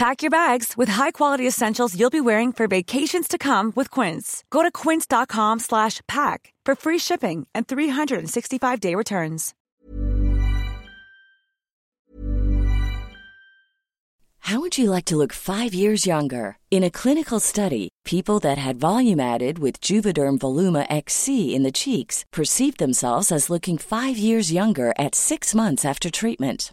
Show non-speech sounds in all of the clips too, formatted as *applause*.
Pack your bags with high-quality essentials you'll be wearing for vacations to come with Quince. Go to quince.com/pack for free shipping and 365-day returns. How would you like to look 5 years younger? In a clinical study, people that had volume added with Juvederm Voluma XC in the cheeks perceived themselves as looking 5 years younger at 6 months after treatment.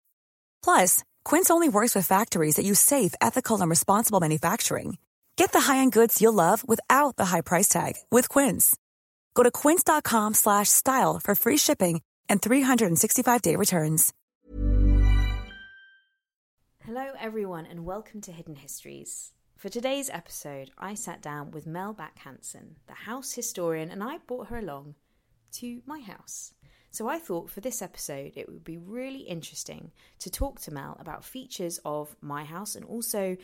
Plus, Quince only works with factories that use safe, ethical, and responsible manufacturing. Get the high-end goods you'll love without the high price tag with Quince. Go to quince.com/style for free shipping and 365-day returns. Hello, everyone, and welcome to Hidden Histories. For today's episode, I sat down with Mel Backe-Hansen, the house historian, and I brought her along to my house. So I thought for this episode it would be really interesting to talk to Mel about features of my house and also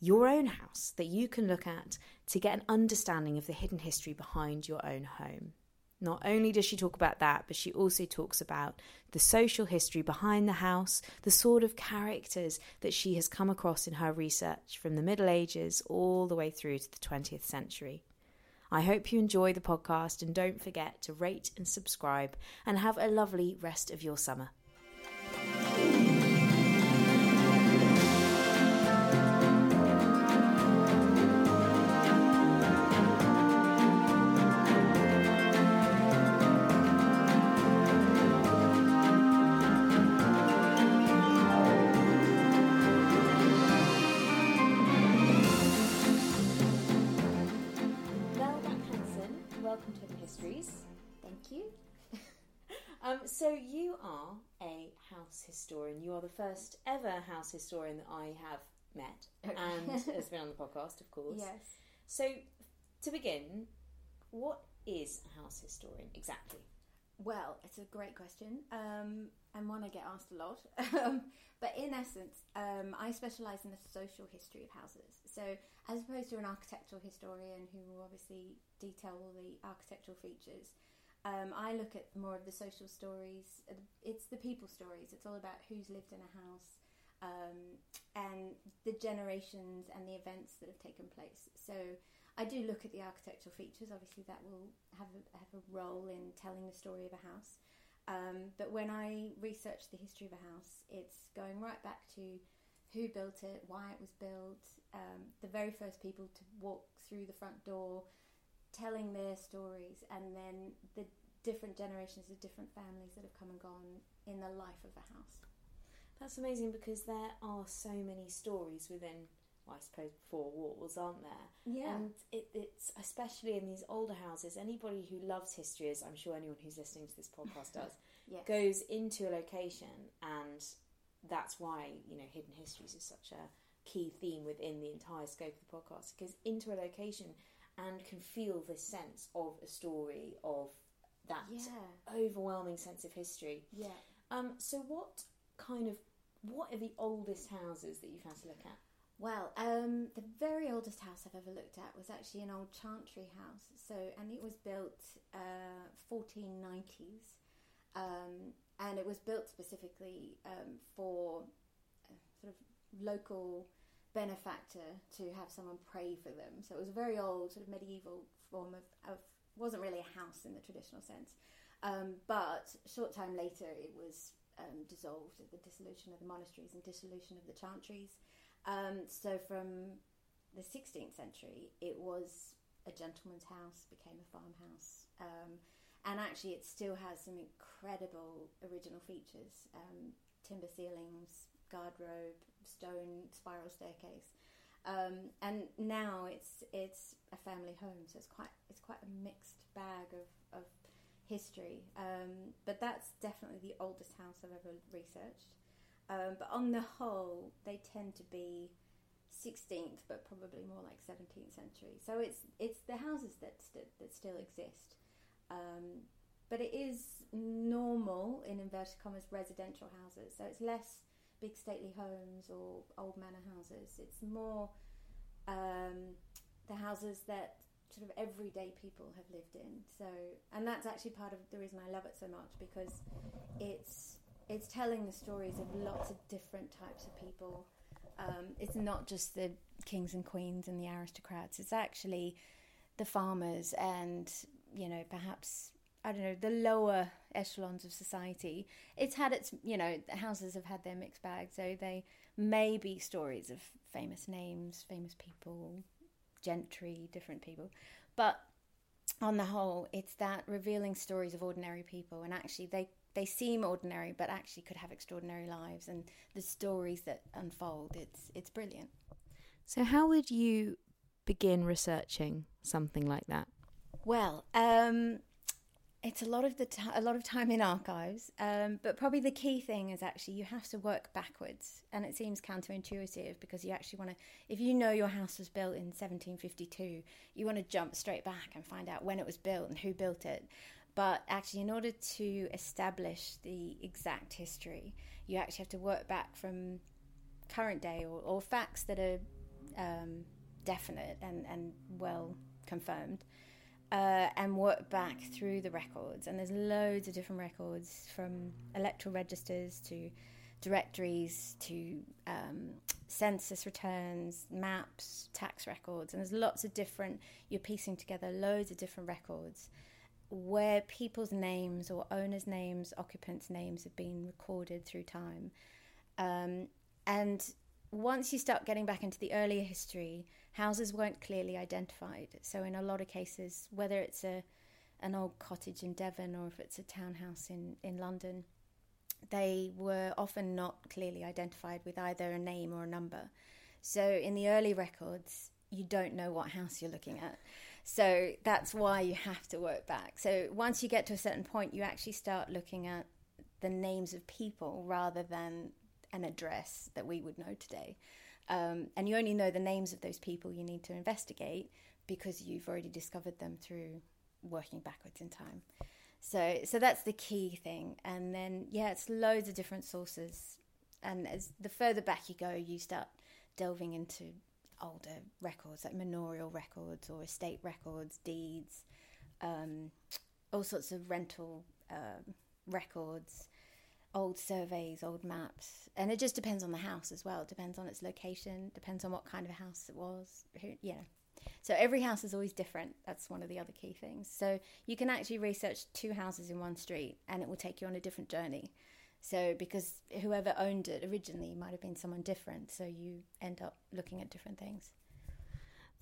your own house that you can look at to get an understanding of the hidden history behind your own home. Not only does she talk about that, but she also talks about the social history behind the house, the sort of characters that she has come across in her research from the Middle Ages all the way through to the 20th century. I hope you enjoy the podcast and don't forget to rate and subscribe and have a lovely rest of your summer. House historian. You are the first ever house historian that I have met and *laughs* has been on the podcast, of course. Yes. So to begin, what is a house historian exactly? Well, it's a great question, um, and one I get asked a lot. *laughs* um, but in essence, um, I specialise in the social history of houses. So, as opposed to an architectural historian who will obviously detail all the architectural features, um, I look at more of the social stories. Uh, It's the people stories. It's all about who's lived in a house um, and the generations and the events that have taken place. So I do look at the architectural features. Obviously, that will have a, have a role in telling the story of a house. Um, but when I research the history of a house, it's going right back to who built it, why it was built, um, the very first people to walk through the front door, telling their stories, and then the different generations of different families that have come and gone in the life of a house. That's amazing because there are so many stories within, well, I suppose, four walls, aren't there? Yeah. And it, it's especially in these older houses. Anybody who loves history, as I'm sure anyone who's listening to this podcast *laughs* does, Yes. goes into a location, and that's why you know hidden histories is such a key theme within the entire scope of the podcast. Because into a location and can feel this sense of a story of that Yeah. overwhelming sense of history. Yeah. Um, so what kind of what are the oldest houses that you've had to look at? Well, um, the very oldest house I've ever looked at was actually an old chantry house. So, and it was built uh, 1490s, um, and it was built specifically um, for a sort of local benefactor to have someone pray for them. So it was a very old sort of medieval form of, of wasn't really a house in the traditional sense. Um, but short time later, it was um, dissolved at the dissolution of the monasteries and dissolution of the chantries. Um, so from the 16th century, it was a gentleman's house, became a farmhouse, um, and actually it still has some incredible original features: um, timber ceilings, garderobe, stone spiral staircase. Um, and now it's it's a family home, so it's quite it's quite a mixed bag of, of history. Um, but that's definitely the oldest house I've ever researched. Um, but on the whole, they tend to be 16th, but probably more like 17th century. So it's it's the houses that st- that still exist. Um, but it is normal in inverted commas residential houses. So it's less big stately homes or old manor houses. It's more um, the houses that sort of everyday people have lived in. So, and that's actually part of the reason I love it so much because it's it's telling the stories of lots of different types of people. Um, it's not just the kings and queens and the aristocrats. It's actually the farmers and you know perhaps I don't know the lower echelons of society. It's had its you know the houses have had their mixed bag, so they may be stories of famous names, famous people, gentry, different people, but on the whole, it's that revealing stories of ordinary people, and actually they they seem ordinary, but actually could have extraordinary lives, and the stories that unfold. It's it's brilliant. So how would you begin researching something like that? Well, um, it's a lot of the ti a lot of time in archives, um, but probably the key thing is actually you have to work backwards, and it seems counterintuitive because you actually want to. If you know your house was built in 1752, you want to jump straight back and find out when it was built and who built it. But actually, in order to establish the exact history, you actually have to work back from current day or, or facts that are um, definite and, and well confirmed, uh, and work back through the records. And there's loads of different records from electoral registers to directories to um, census returns, maps, tax records, and there's lots of different. You're piecing together loads of different records where people's names or owners' names, occupants' names have been recorded through time. Um, and once you start getting back into the earlier history, houses weren't clearly identified. So in a lot of cases, whether it's a an old cottage in Devon or if it's a townhouse in, in London, they were often not clearly identified with either a name or a number. So in the early records, you don't know what house you're looking at. So that's why you have to work back. So once you get to a certain point, you actually start looking at the names of people rather than an address that we would know today. Um, and you only know the names of those people you need to investigate because you've already discovered them through working backwards in time. So, so that's the key thing. And then, yeah, it's loads of different sources. And as the further back you go, you start delving into older records like manorial records or estate records, deeds, um, all sorts of rental um records, old surveys, old maps, and it just depends on the house as well. It depends on its location, depends on what kind of house it was. Who, you know, So every house is always different. That's one of the other key things. So you can actually research two houses in one street and it will take you on a different journey. So because whoever owned it originally might have been someone different, so you end up looking at different things.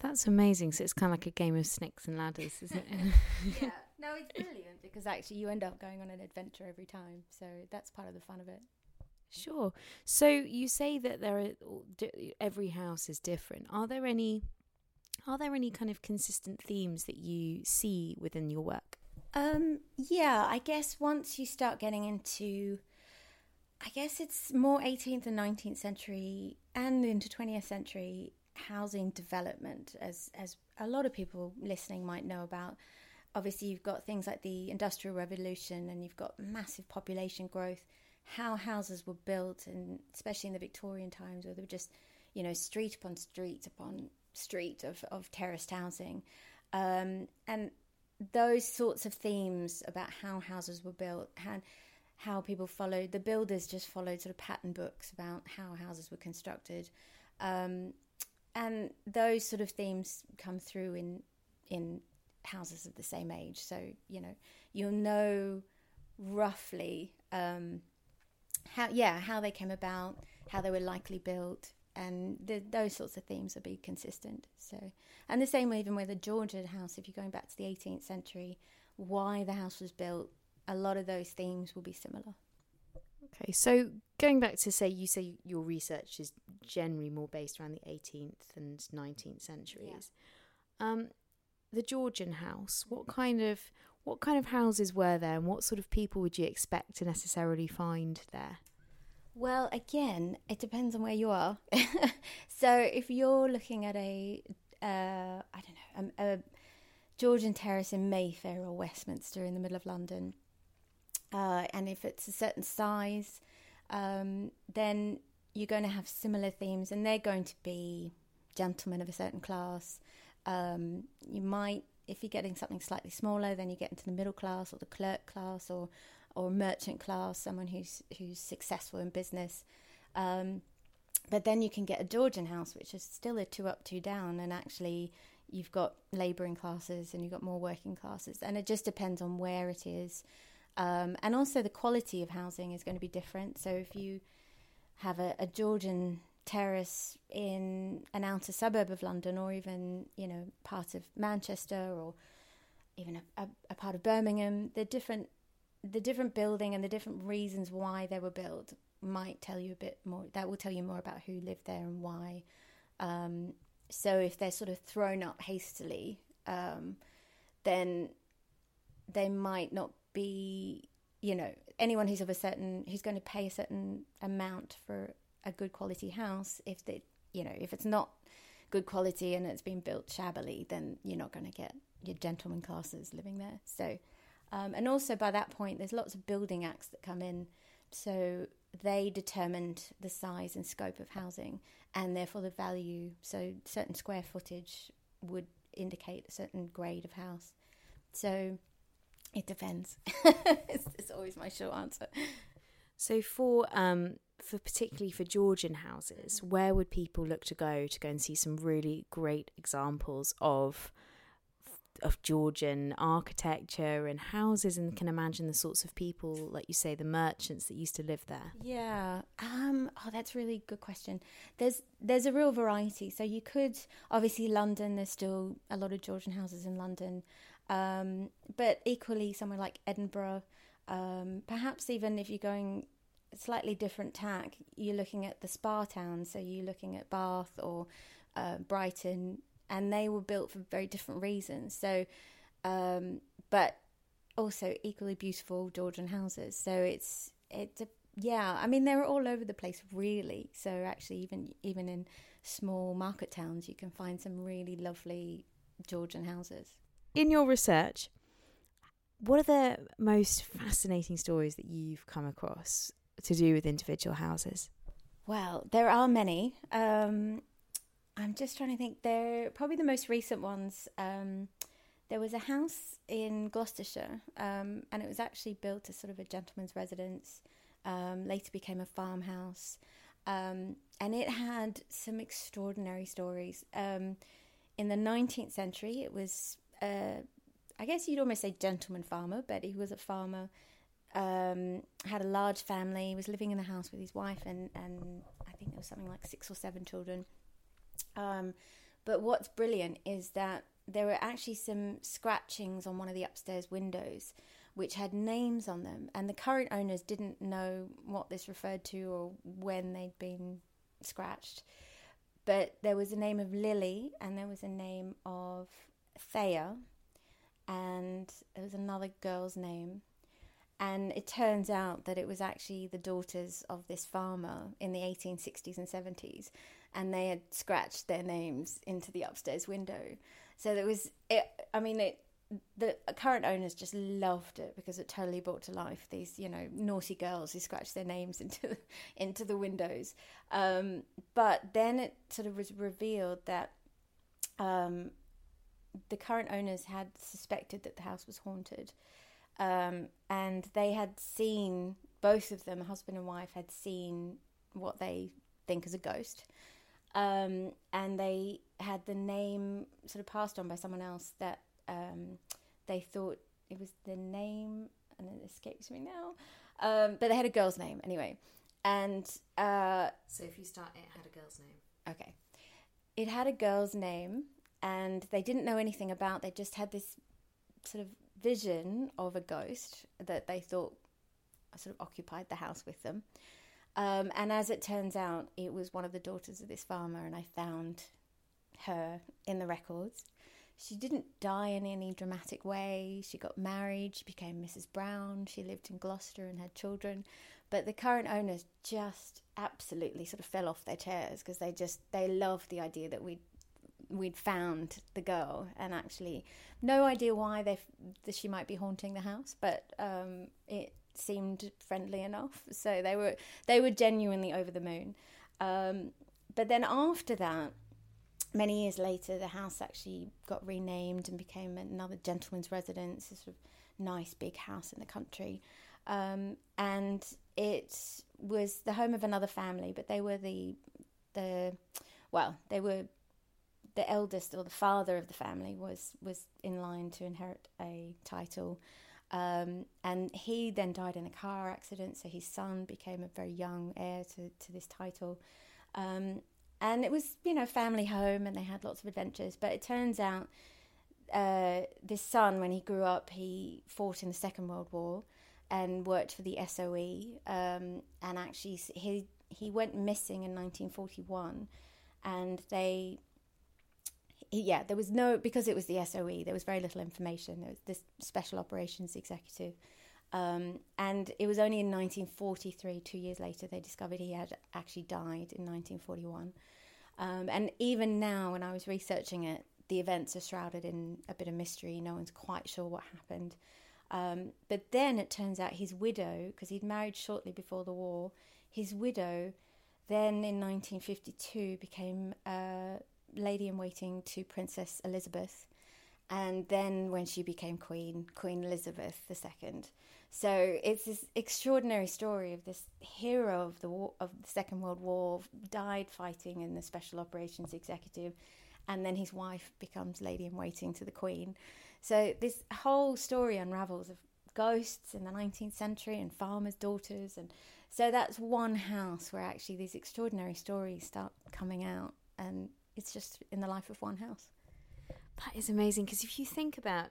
That's amazing. So it's kind of like a game of snakes and ladders, isn't it? *laughs* yeah. No, it's brilliant *laughs* because actually you end up going on an adventure every time. So that's part of the fun of it. Sure. So you say that there are every house is different. Are there any are there any kind of consistent themes that you see within your work? Um yeah, I guess once you start getting into I guess it's more 18th and 19th century and into 20th century housing development as as a lot of people listening might know about obviously you've got things like the industrial revolution and you've got massive population growth. How houses were built and especially in the victorian times where they were just you know street upon street upon street of, of terraced housing. Um, and those sorts of themes about how houses were built and how people followed the builders just followed sort of pattern books about how houses were constructed. Um, and those sort of themes come through in in houses of the same age. So you know you'll know roughly um, how yeah how they came about, how they were likely built, and the, those sorts of themes will be consistent. So and the same even with a Georgian house. If you're going back to the 18th century, why the house was built, a lot of those themes will be similar. Okay, so going back to say, you say your research is generally more based around the 18th and 19th centuries. Yeah. Um, the Georgian house, what kind of what kind of houses were there, and what sort of people would you expect to necessarily find there? Well, again, it depends on where you are. *laughs* so if you're looking at a, uh, I don't know, a, a Georgian terrace in Mayfair or Westminster in the middle of London, uh, and if it's a certain size, um, then you're going to have similar themes, and they're going to be gentlemen of a certain class. Um, you might, if you're getting something slightly smaller, then you get into the middle class or the clerk class or or merchant class, someone who's who's successful in business. Um, but then you can get a Georgian house, which is still a two up, two down, and actually you've got labouring classes and you've got more working classes, and it just depends on where it is. Um, and also, the quality of housing is going to be different. So, if you have a, a, Georgian terrace in an outer suburb of London, or even you know part of Manchester, or even a, a, a part of Birmingham, the different the different building and the different reasons why they were built might tell you a bit more. That will tell you more about who lived there and why. Um, so, if they're sort of thrown up hastily, um, then they might not be, you know, anyone who's of a certain who's going to pay a certain amount for a good quality house. If they, you know, if it's not good quality and it's been built shabbily, then you're not going to get your gentleman classes living there. So, um, and also by that point, there's lots of building acts that come in. So they determined the size and scope of housing and therefore the value. So certain square footage would indicate a certain grade of house. So it depends. *laughs* it's, it's, always my short answer. So for um for particularly for Georgian houses, where would people look to go to go and see some really great examples of of Georgian architecture and houses and can imagine the sorts of people like you say the merchants that used to live there? Yeah um oh that's really good question. There's there's a real variety. So you could obviously London there's still a lot of Georgian houses in London um, but equally, somewhere like Edinburgh, um, perhaps even if you're going slightly different tack, you're looking at the spa towns. So you're looking at Bath or uh, Brighton, and they were built for very different reasons. So, um, but also equally beautiful Georgian houses. So it's it's a, yeah. I mean, they're all over the place, really. So actually, even even in small market towns, you can find some really lovely Georgian houses in your research, what are the most fascinating stories that you've come across to do with individual houses? Well, there are many. Um, I'm just trying to think. They're probably the most recent ones. Um, there was a house in Gloucestershire, um, and it was actually built as sort of a gentleman's residence. Um, later became a farmhouse, um, and it had some extraordinary stories. Um, In the 19th century, it was, uh, I guess you'd almost say gentleman farmer, but he was a farmer, um, had a large family, was living in the house with his wife, and, and I think there was something like six or seven children. Um, but what's brilliant is that there were actually some scratchings on one of the upstairs windows which had names on them, and the current owners didn't know what this referred to or when they'd been scratched. But there was a name of Lily, and there was a name of Thea, and there was another girl's name. And it turns out that it was actually the daughters of this farmer in the 1860s and 70s, and they had scratched their names into the upstairs window. So there was, it, I mean, it the current owners just loved it because it totally brought to life these you know naughty girls who scratched their names into *laughs* into the windows um, but then it sort of was revealed that um, the current owners had suspected that the house was haunted um, and they had seen both of them husband and wife had seen what they think is a ghost um, and they had the name sort of passed on by someone else that um, they thought it was the name, and it escapes me now. Um, but they had a girl's name anyway. And uh, so if you start, it had a girl's name. Okay. It had a girl's name, and they didn't know anything about. They just had this sort of vision of a ghost that they thought sort of occupied the house with them. Um, and as it turns out, it was one of the daughters of this farmer, and I found her in the records. She didn't die in any dramatic way. She got married, she became Mrs. Brown, she lived in Gloucester and had children. But the current owners just absolutely sort of fell off their chairs because they just they loved the idea that we'd we'd found the girl and actually no idea why they that she might be haunting the house, but um, it seemed friendly enough. So they were they were genuinely over the moon. Um, but then after that, many years later, the house actually got renamed and became another gentleman's residence, a sort of nice big house in the country. Um, and it was the home of another family, but they were the the well, they were the eldest or the father of the family was was in line to inherit a title. Um, and he then died in a car accident, so his son became a very young heir to, to this title. Um, and it was you know family home and they had lots of adventures but it turns out uh, this son when he grew up he fought in the second world war and worked for the SOE um, and actually he he went missing in 1941 and they yeah there was no because it was the SOE there was very little information there was this special operations executive um, and it was only in 1943, two years later, they discovered he had actually died in 1941. Um, and even now, when I was researching it, the events are shrouded in a bit of mystery. No one's quite sure what happened. Um, but then it turns out his widow, because he'd married shortly before the war, his widow then in 1952 became a lady in waiting to Princess Elizabeth. And then when she became queen, Queen Elizabeth II. So it's this extraordinary story of this hero of the war, of the Second World War died fighting in the Special Operations Executive, and then his wife becomes lady in waiting to the Queen. So this whole story unravels of ghosts in the 19th century and farmers' daughters, and so that's one house where actually these extraordinary stories start coming out, and it's just in the life of one house. That is amazing because if you think about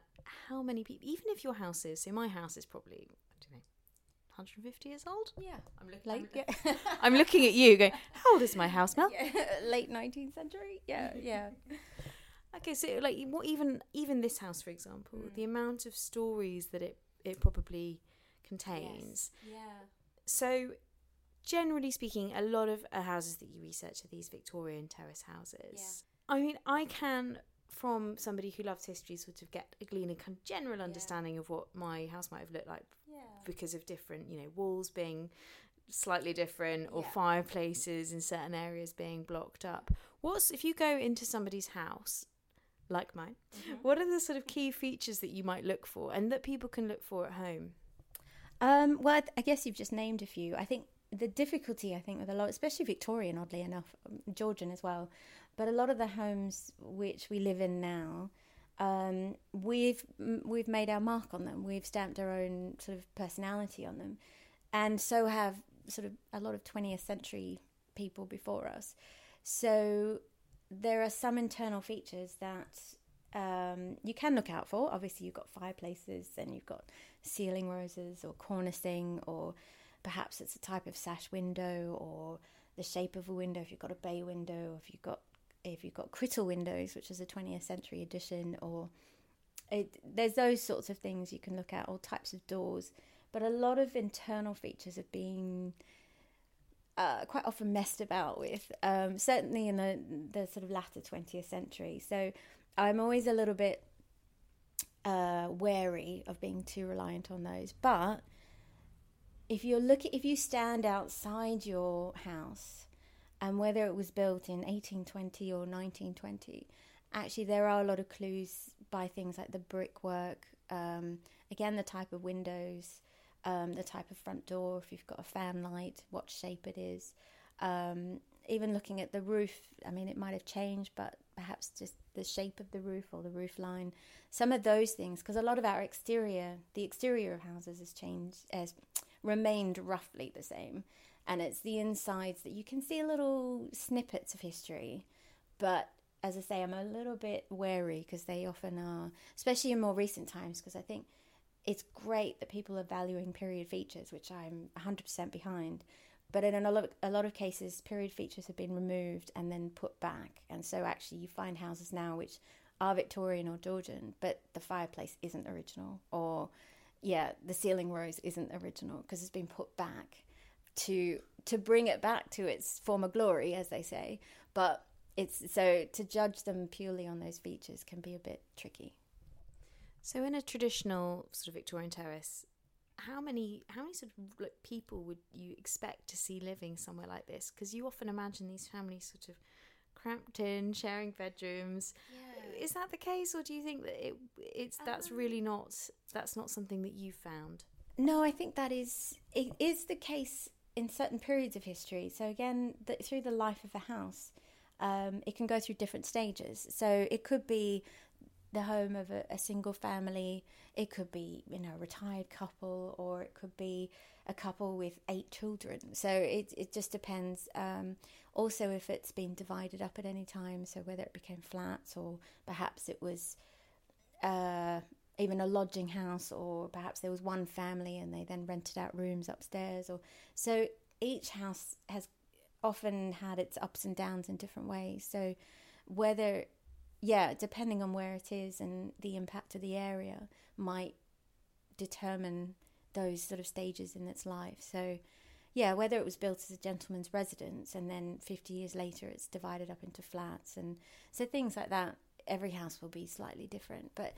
how many people, even if your house is, so my house is probably, I don't know, 150 years old? Yeah. I'm looking, Late, I'm, yeah. *laughs* I'm looking at you going, how old is my house, Mel? *laughs* yeah. Late 19th century? Yeah, yeah. *laughs* Okay, so like what even even this house, for example, Mm. the amount of stories that it it probably contains. Yeah. So, generally speaking, a lot of uh, houses that you research are these Victorian terrace houses. I mean, I can, from somebody who loves history, sort of get a glean a kind of general understanding of what my house might have looked like Yeah. because of different, you know, walls being slightly different or Yeah. fireplaces in certain areas being blocked up. What's if you go into somebody's house like mine, Mm-hmm. what are the sort of key features that you might look for and that people can look for at home? Um, well, I, th- I guess you've just named a few. I think the difficulty I think with a lot, especially Victorian, oddly enough, um, Georgian as well, but a lot of the homes which we live in now, um, we've we've made our mark on them. We've stamped our own sort of personality on them, and so have sort of a lot of 20th century people before us. So there are some internal features that um, you can look out for. Obviously, you've got fireplaces and you've got ceiling roses or cornicing, or perhaps it's a type of sash window or the shape of a window. If you've got a bay window, or if you've got if you've got Crittall windows, which is a 20th century edition, or it, there's those sorts of things you can look at, all types of doors. But a lot of internal features have been uh, quite often messed about with, um, certainly in the, the sort of latter 20th century. So I'm always a little bit uh, wary of being too reliant on those. But if you're looking, if you stand outside your house, and whether it was built in 1820 or 1920, actually there are a lot of clues by things like the brickwork, um, again the type of windows, um, the type of front door, if you've got a fan light, what shape it is. Um, even looking at the roof, I mean, it might have changed, but perhaps just the shape of the roof or the roof line, some of those things, because a lot of our exterior, the exterior of houses has changed, has remained roughly the same. And it's the insides that you can see little snippets of history. But as I say, I'm a little bit wary because they often are, especially in more recent times, because I think it's great that people are valuing period features, which I'm 100% behind. But in a lot, of, a lot of cases, period features have been removed and then put back. And so actually, you find houses now which are Victorian or Georgian, but the fireplace isn't original. Or, yeah, the ceiling rose isn't original because it's been put back to to bring it back to its former glory, as they say. But it's so to judge them purely on those features can be a bit tricky. So, in a traditional sort of Victorian terrace, how many how many sort of people would you expect to see living somewhere like this? Because you often imagine these families sort of cramped in, sharing bedrooms. Yeah. Is that the case, or do you think that it it's that's um, really not that's not something that you found? No, I think that is it is the case in certain periods of history. So again, the, through the life of a house, um, it can go through different stages. So it could be the home of a, a, single family. It could be, you know, a retired couple, or it could be a couple with eight children. So it it just depends. Um, also, if it's been divided up at any time, so whether it became flats or perhaps it was uh, even a lodging house, or perhaps there was one family and they then rented out rooms upstairs. Or so each house has often had its ups and downs in different ways. So whether yeah, depending on where it is and the impact of the area might determine those sort of stages in its life. So, yeah, whether it was built as a gentleman's residence and then 50 years later it's divided up into flats and so things like that, every house will be slightly different. But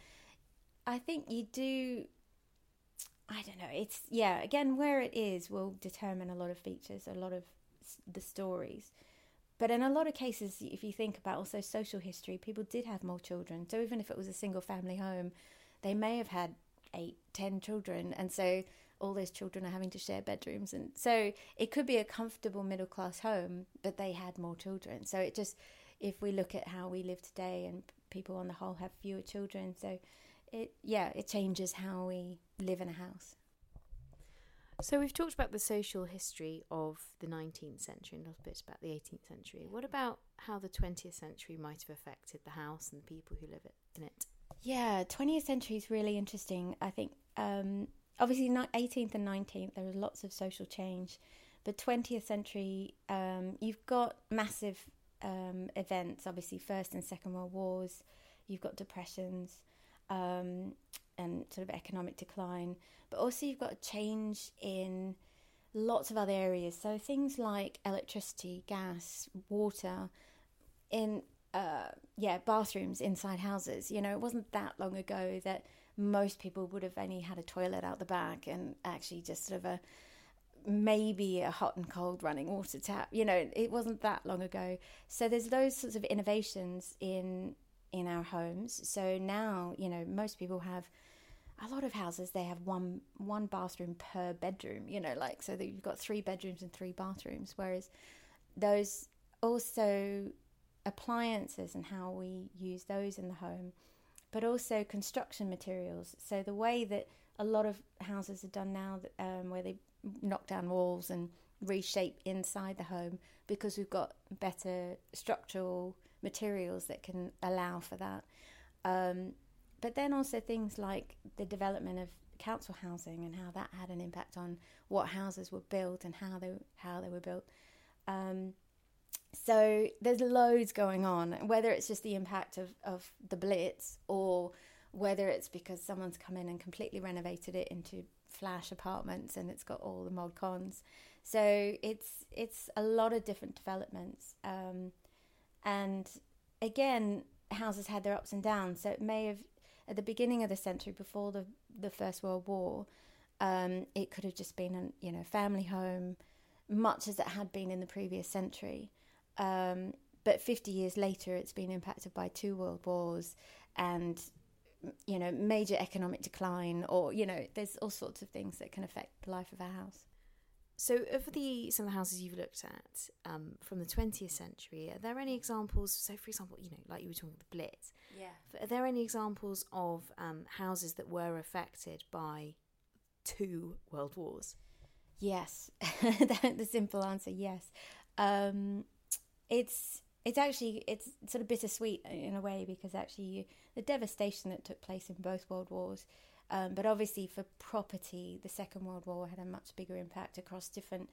I think you do, I don't know, it's, yeah, again, where it is will determine a lot of features, a lot of the stories. But in a lot of cases, if you think about also social history, people did have more children. So even if it was a single family home, they may have had eight, ten children. And so all those children are having to share bedrooms. And so it could be a comfortable middle class home, but they had more children. So it just, if we look at how we live today and people on the whole have fewer children, so it, yeah, it changes how we live in a house. So we've talked about the social history of the 19th century and a little bit about the 18th century. What about how the 20th century might have affected the house and the people who live in it? Yeah, 20th century is really interesting. I think um, obviously 18th and 19th there was lots of social change, but 20th century um, you've got massive um, events. Obviously, First and Second World Wars. You've got depressions. Um, and sort of economic decline, but also you've got a change in lots of other areas. So things like electricity, gas, water, in uh, yeah bathrooms inside houses. You know, it wasn't that long ago that most people would have only had a toilet out the back and actually just sort of a maybe a hot and cold running water tap. You know, it wasn't that long ago. So there's those sorts of innovations in in our homes. So now, you know, most people have a lot of houses they have one one bathroom per bedroom. You know, like so that you've got three bedrooms and three bathrooms. Whereas those also appliances and how we use those in the home, but also construction materials. So the way that a lot of houses are done now, um, where they knock down walls and reshape inside the home, because we've got better structural materials that can allow for that. Um, but then also things like the development of council housing and how that had an impact on what houses were built and how they how they were built. Um, so there's loads going on, whether it's just the impact of, of the Blitz or whether it's because someone's come in and completely renovated it into flash apartments and it's got all the mod cons. So it's it's a lot of different developments. Um, and again, houses had their ups and downs. So it may have at the beginning of the century, before the the First World War, um, it could have just been a you know family home, much as it had been in the previous century. Um, but 50 years later, it's been impacted by two world wars and you know major economic decline, or you know there's all sorts of things that can affect the life of a house. So, of the some of the houses you've looked at um, from the 20th century, are there any examples? So, for example, you know, like you were talking about the Blitz. Yeah. Are there any examples of um, houses that were affected by two world wars? Yes, *laughs* the simple answer, yes. Um, it's it's actually it's sort of bittersweet in a way because actually the devastation that took place in both world wars um, but obviously for property the second world war had a much bigger impact across different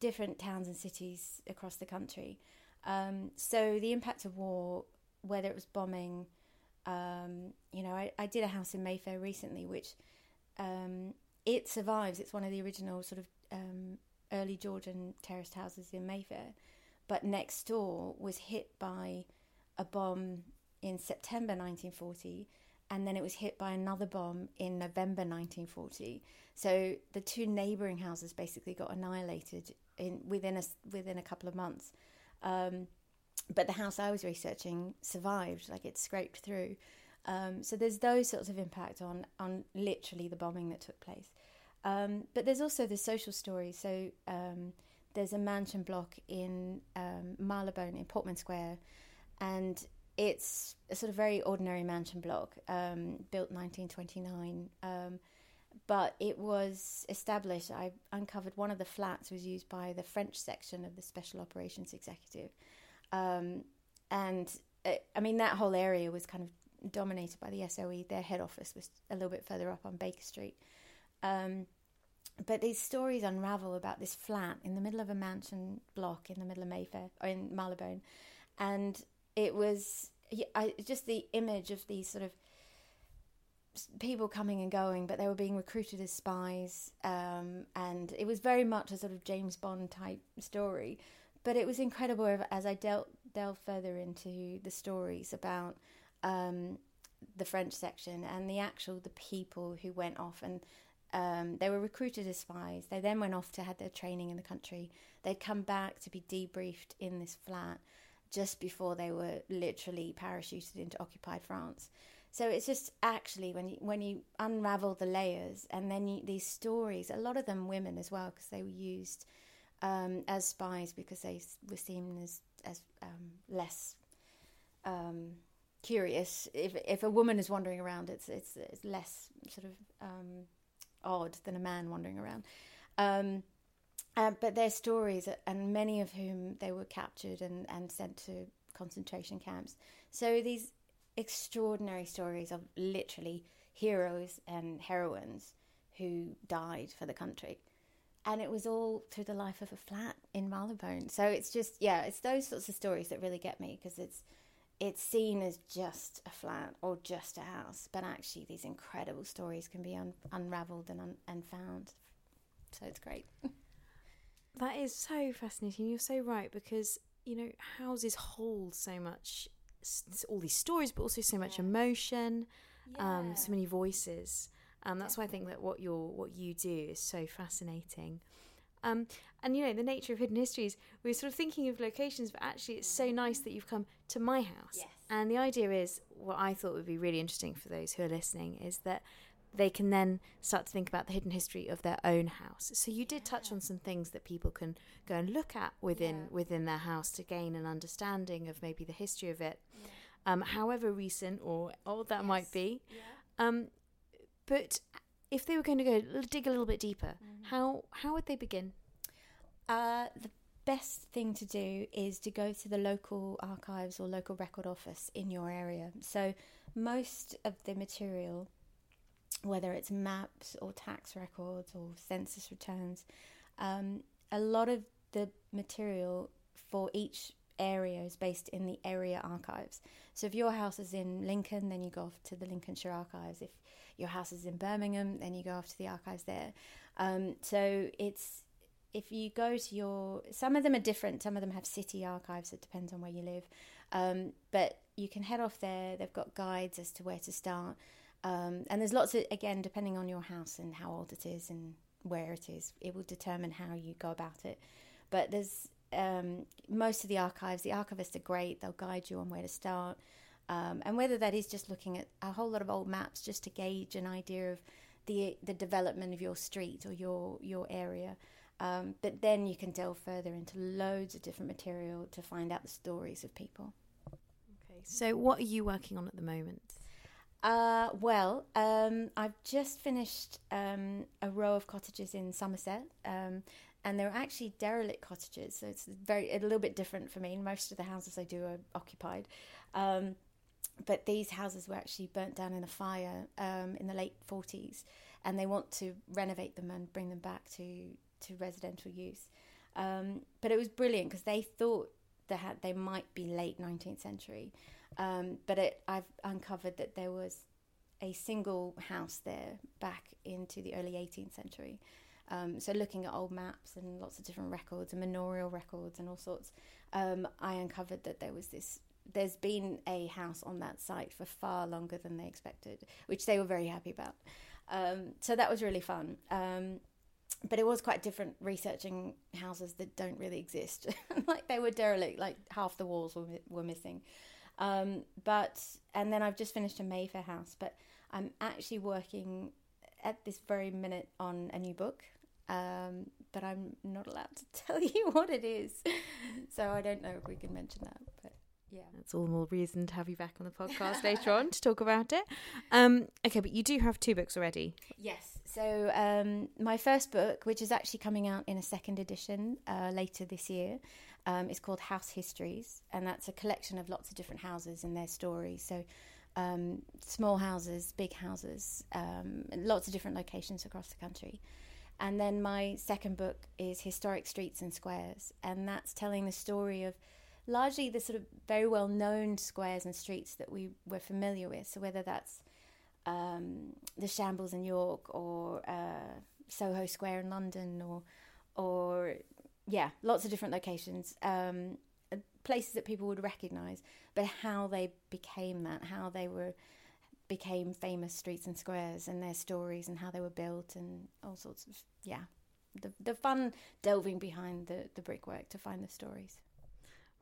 different towns and cities across the country. Um, so the impact of war whether it was bombing um, you know I, I, did a house in mayfair recently which um, it survives. It's one of the original sort of um, early georgian terraced houses in mayfair but next door was hit by a bomb in September 1940 and then it was hit by another bomb in November 1940 so the two neighboring houses basically got annihilated in within a within a couple of months. Um, but the house I was researching survived like it scraped through. Um, so there's those sorts of impact on on literally the bombing that took place. Um, but there's also the social story. so um, there's a mansion block in um, Marylebone in Portman Square, and it's a sort of very ordinary mansion block, um, built 1929. Um, but it was established. I uncovered one of the flats was used by the French section of the Special Operations Executive, um, and it, uh, I mean that whole area was kind of dominated by the SOE. Their head office was a little bit further up on Baker Street. Um, but these stories unravel about this flat in the middle of a mansion block in the middle of Mayfair or in Marylebone, and it was I, just the image of these sort of people coming and going, but they were being recruited as spies, um, and it was very much a sort of James Bond type story. But it was incredible as I dealt delved further into the stories about um, the French section and the actual the people who went off and um, they were recruited as spies. They then went off to have their training in the country. They'd come back to be debriefed in this flat just before they were literally parachuted into occupied France. So it's just actually when you, when you unravel the layers and then you, these stories, a lot of them women as well, because they were used um, as spies because they were seen as as um, less um, curious. If if a woman is wandering around, it's it's, it's less sort of um, odd than a man wandering around. Um, uh, but their stories, and many of whom they were captured and, and sent to concentration camps. So these extraordinary stories of literally heroes and heroines who died for the country. And it was all through the life of a flat in Marylebone. So it's just, yeah, it's those sorts of stories that really get me because it's it's seen as just a flat or just a house, but actually these incredible stories can be un- unraveled and un- and found. So it's great. *laughs* that is so fascinating. You're so right because you know houses hold so much, all these stories, but also so much yeah. emotion, yeah. um, so many voices. And um, that's why I think that what you what you do is so fascinating. Um, and you know, the nature of hidden histories, we are sort of thinking of locations, but actually, it's so nice that you've come to my house. Yes. And the idea is what I thought would be really interesting for those who are listening is that they can then start to think about the hidden history of their own house. So you did touch on some things that people can go and look at within Yeah. within their house to gain an understanding of maybe the history of it, Yeah. um, however recent or old that might be. Yeah. Um, but if they were going to go dig a little bit deeper, Mm-hmm. how how would they begin? Uh, the best thing to do is to go to the local archives or local record office in your area. So, most of the material, whether it's maps or tax records or census returns, um, a lot of the material for each area is based in the area archives. So, if your house is in Lincoln, then you go off to the Lincolnshire archives. If your house is in Birmingham, then you go off to the archives there. Um, so it's if you go to your some of them are different. Some of them have city archives it depends on where you live. Um, but you can head off there. They've got guides as to where to start. Um, and there's lots of again depending on your house and how old it is and where it is it will determine how you go about it. But there's um, most of the archives the archivists are great. They'll guide you on where to start um, and whether that is just looking at a whole lot of old maps just to gauge an idea of the the development of your street or your your area um, but then you can delve further into loads of different material to find out the stories of people. Okay. So what are you working on at the moment? Uh, well, um, I've just finished um, a row of cottages in Somerset, um, and they're actually derelict cottages, so it's very a little bit different for me. Most of the houses I do are occupied, um, but these houses were actually burnt down in a fire um, in the late forties, and they want to renovate them and bring them back to to residential use. Um, but it was brilliant because they thought they had they might be late 19th century, um, but it, I've uncovered that there was a single house there back into the early 18th century. Um, so looking at old maps and lots of different records and manorial records and all sorts, um, I uncovered that there was this. There's been a house on that site for far longer than they expected, which they were very happy about. Um, so that was really fun. Um, but it was quite different researching houses that don't really exist. *laughs* like they were derelict, like half the walls were were missing. Um, but and then I've just finished a Mayfair house, but I'm actually working at this very minute on a new book. Um, but I'm not allowed to *laughs* tell you what it is, *laughs* so I don't know if we can mention that. Yeah, That's all the more reason to have you back on the podcast later on to talk about it. Um, okay, but you do have two books already. Yes. So um, my first book, which is actually coming out in a second edition uh, later this year, um, is called House Histories, and that's a collection of lots of different houses and their stories. So um, small houses, big houses, um, lots of different locations across the country. And then my second book is Historic Streets and Squares, and that's telling the story of largely the sort of very well known squares and streets that we were familiar with. So whether that's um, the Shambles in York or uh, Soho Square in London or or yeah, lots of different locations, um, places that people would recognise, but how they became that, how they were became famous streets and squares, and their stories and how they were built, and all sorts of yeah, the the fun delving behind the the brickwork to find the stories.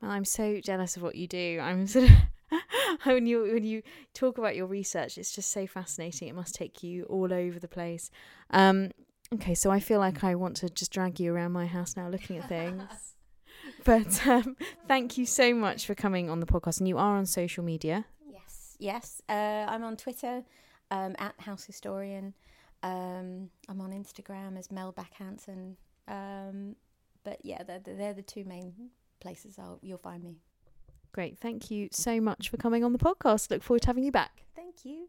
Well, I'm so jealous of what you do. I'm sort of *laughs* when you when you talk about your research, it's just so fascinating. It must take you all over the place. Um, okay, so I feel like I want to just drag you around my house now, looking at things. *laughs* but um, thank you so much for coming on the podcast, and you are on social media. Yes, yes. Uh, I'm on Twitter um, at House Historian. Um, I'm on Instagram as Mel Backe-Hansen. Um, but yeah, they're, they're the two main places I'll, you'll find me. Great, thank you so much for coming on the podcast. Look forward to having you back. Thank you.